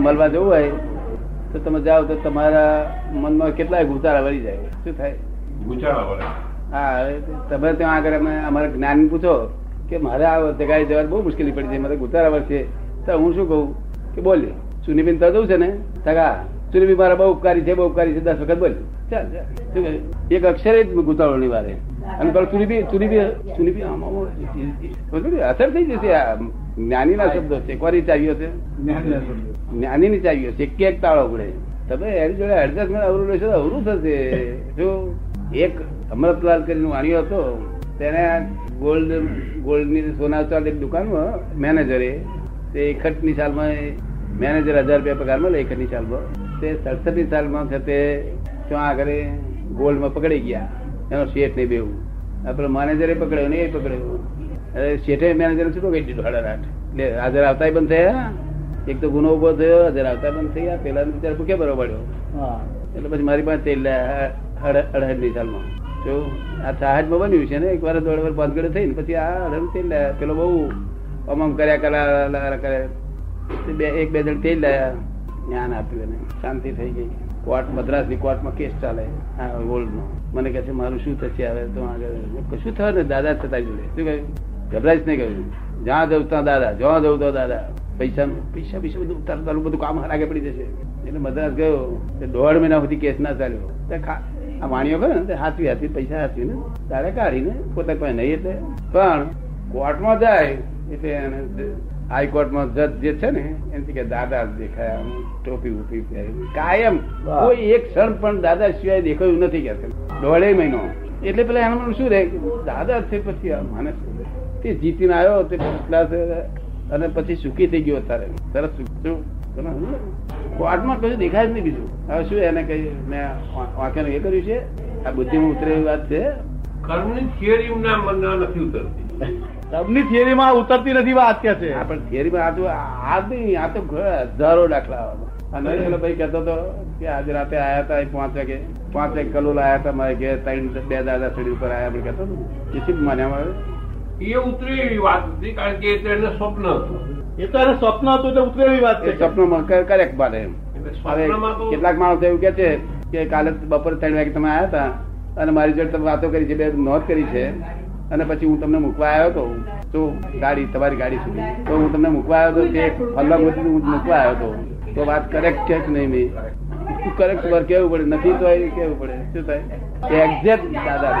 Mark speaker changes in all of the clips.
Speaker 1: મળવા જવું હોય તો તમે જાઓ તો તમારા મનમાં કેટલાય ગુતારા વળી જાય. શું થાય?
Speaker 2: ગુચારા
Speaker 1: હા તમે ત્યાં આગળ અમે અમારા જ્ઞાન પૂછો કે મારે આ જગાએ જવા બહુ મુશ્કેલી પડી છે મારે ગુતારા વર્ષે તો હું શું કહું? કે બોલી સુનીબીન તો જવું છે ને? તગા સુનીબી મારા બહુ ઉપકારી છે બહુ ઉપકારી છે દસ વખત બોલી ચાલ ચાલ. એક અક્ષરે જ નહીં વારે અને પેલો ચુનીબી ચુનીબી ચુનીબી આમાં ને? અસર થઈ જશે. આ જ્ઞાનીના શબ્દો છે. કોની ચાવીઓ છે? જ્ઞાનીની ચાવીઓ છે. એક એક તાળો પડે તમે એની જોડે એડજસ્ટમેન્ટ અવરું લેશો તો અવરું થશે. જો એક અમૃતલાલ કરીને વાણ્યો હતો તેને ગોલ્ડ ગોલ્ડની સોના ચાંદી દુકાનમાં મેનેજરે તે એકઠની સાલમાં મેનેજર હજાર રૂપિયા પગારમાં લે એકઠની સાલમાં. તે સડસઠની સાલમાં છે તે ત્યાં આગળ ગોલ્ડમાં પકડી ગયા. એનો શેઠ નહીં બેવું આપડે મેનેજરે પકડ્યો ને એ પકડ્યો. અરે શેઠે મેનેજર છૂટો કહી દીધું આઠ એટલે હાજર આવતા બંધ થયા. એક તો ગુનો ઊભો થયો હાજર આવતા બંધ થઈ ગયા પેલા બિચાર ભૂખ્યા બરોબર એટલે પછી મારી પાસે તેલ અઢારની સાલમાં. જો આ સાહજમાં બન્યું છે ને એક વાર દોઢ વાર ગડે થઈ ને પછી આ અઢાર તેલ લાયા પેલો બહુ આમ કર્યા કરા કર્યા. બે એક બે જણ તેલ લાયા. જ્ઞાન આપ્યું એને. શાંતિ થઈ ગઈ. કોર્ટ, મદ્રાસની કોર્ટમાં કેસ ચાલે. આ ગોલ્ડ નો મને કહે છે, મારું શું થશે હવે? તો આગળ કશું થયું ને દાદા થતા જોડે. શું કહ્યું? ગભરાશ નહીં કહ્યું. જ્યાં જવું ત્યાં દાદા, જ્યાં જવું તો દાદા. પૈસા પૈસા પૈસા બધું તારું બધું કામ હરાગે પડી જશે. એટલે મદ્રાસ ગયો. દોઢ મહિના સુધી કેસ ના ચાલ્યો. આ વાણીઓ કરે ને? હાથવી હાથવી, પૈસા હાથવી ને તારે કાઢીને પોતે કોઈ નહીં એટલે. પણ કોર્ટમાં જાય એટલે એને હાઈકોર્ટમાં જજ જે છે ને એનાથી કે દાદા દેખાયા દેખાય ટોપી ઉપી પહેરી. કાયમ કોઈ એક ક્ષણ પણ દાદા સિવાય દેખાયું નથી કે દોઢે મહિનો. એટલે પેલા એનું શું રહે? દાદા છે પછી આ માણસ તે જીતીને આવ્યો તે ક્લાસ અને પછી સુખી થઈ ગયો અત્યારે. સરસ સુખ- તમે કોર્ટમાં કશું દેખાય જ નહીં બીજું. હવે શું એને કઈ મેં વાંક્યાનું એ કર્યું છે આ બુદ્ધિમાં ઉતરે વાત છે.
Speaker 2: કર્મની થિયરી ના મનમાં નથી ઉતરતી.
Speaker 3: સબની થિયરીમાં ઉતરતી નથી વાત કે છે.
Speaker 1: પણ થિયરીમાં આ આ નહીં આ તો હજારો દાખલા. અને પેલો ભાઈ કહેતો હતો કે આજે રાતે આયા હતા પાંચ વાગે પાંચ વાગે કલોલ આયા હતા મારે ઘેર ત્રણ બે દાદા સીડી ઉપર આયા પણ કહેતો હતો. કેટલી માન્યા આવે
Speaker 2: એ ઉતરી એવી વાત હતી કારણ કે એને સ્વપ્ન હતું.
Speaker 3: એ તો એને સ્વપ્ન હતું એટલે ઉતરે એવી વાત છે
Speaker 1: સપનામાં કરેક્ટ બારે
Speaker 2: એમ.
Speaker 1: હવે કેટલાક માણસો એવું કે છે કે કાલે બપોરે ત્રણ વાગે તમે આયા હતા અને મારી જોડે તમે વાતો કરી છે બે નોંધ કરી છે. અને પછી હું તમને મૂકવા આવ્યો હતો તો ગાડી તમારી ગાડી સુધી. તો હું તમને મૂકવા આવ્યો હતો કે ફલ્લા ગોતી હું મૂકવા આવ્યો હતો તો વાત કરેક્ટ છે કે નહીં મેં? કરેક્ટ વર્ક કેવું પડે? નથી તો કેવું પડે? શું થાય? એક્ઝેક્ટ દાદા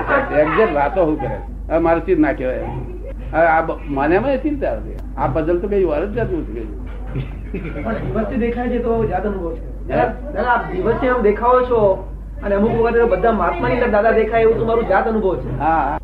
Speaker 1: એક્ઝેક્ટ વાતો હું કરે. હવે મારે ચીજ ના કહેવાય. હવે આ મને એમાં ચિંતા હતી આ પઝલ તો કઈ વાર જ જતું હતું
Speaker 4: પણ દિવસથી દેખાય છે તો જાત અનુભવ છે. દાદા આપ દિવસથી દેખાવો છો અને અમુક વખત બધા મહાત્માની અંદર દાદા દેખાય એવું તમારું જાત અનુભવ છે.
Speaker 1: હા.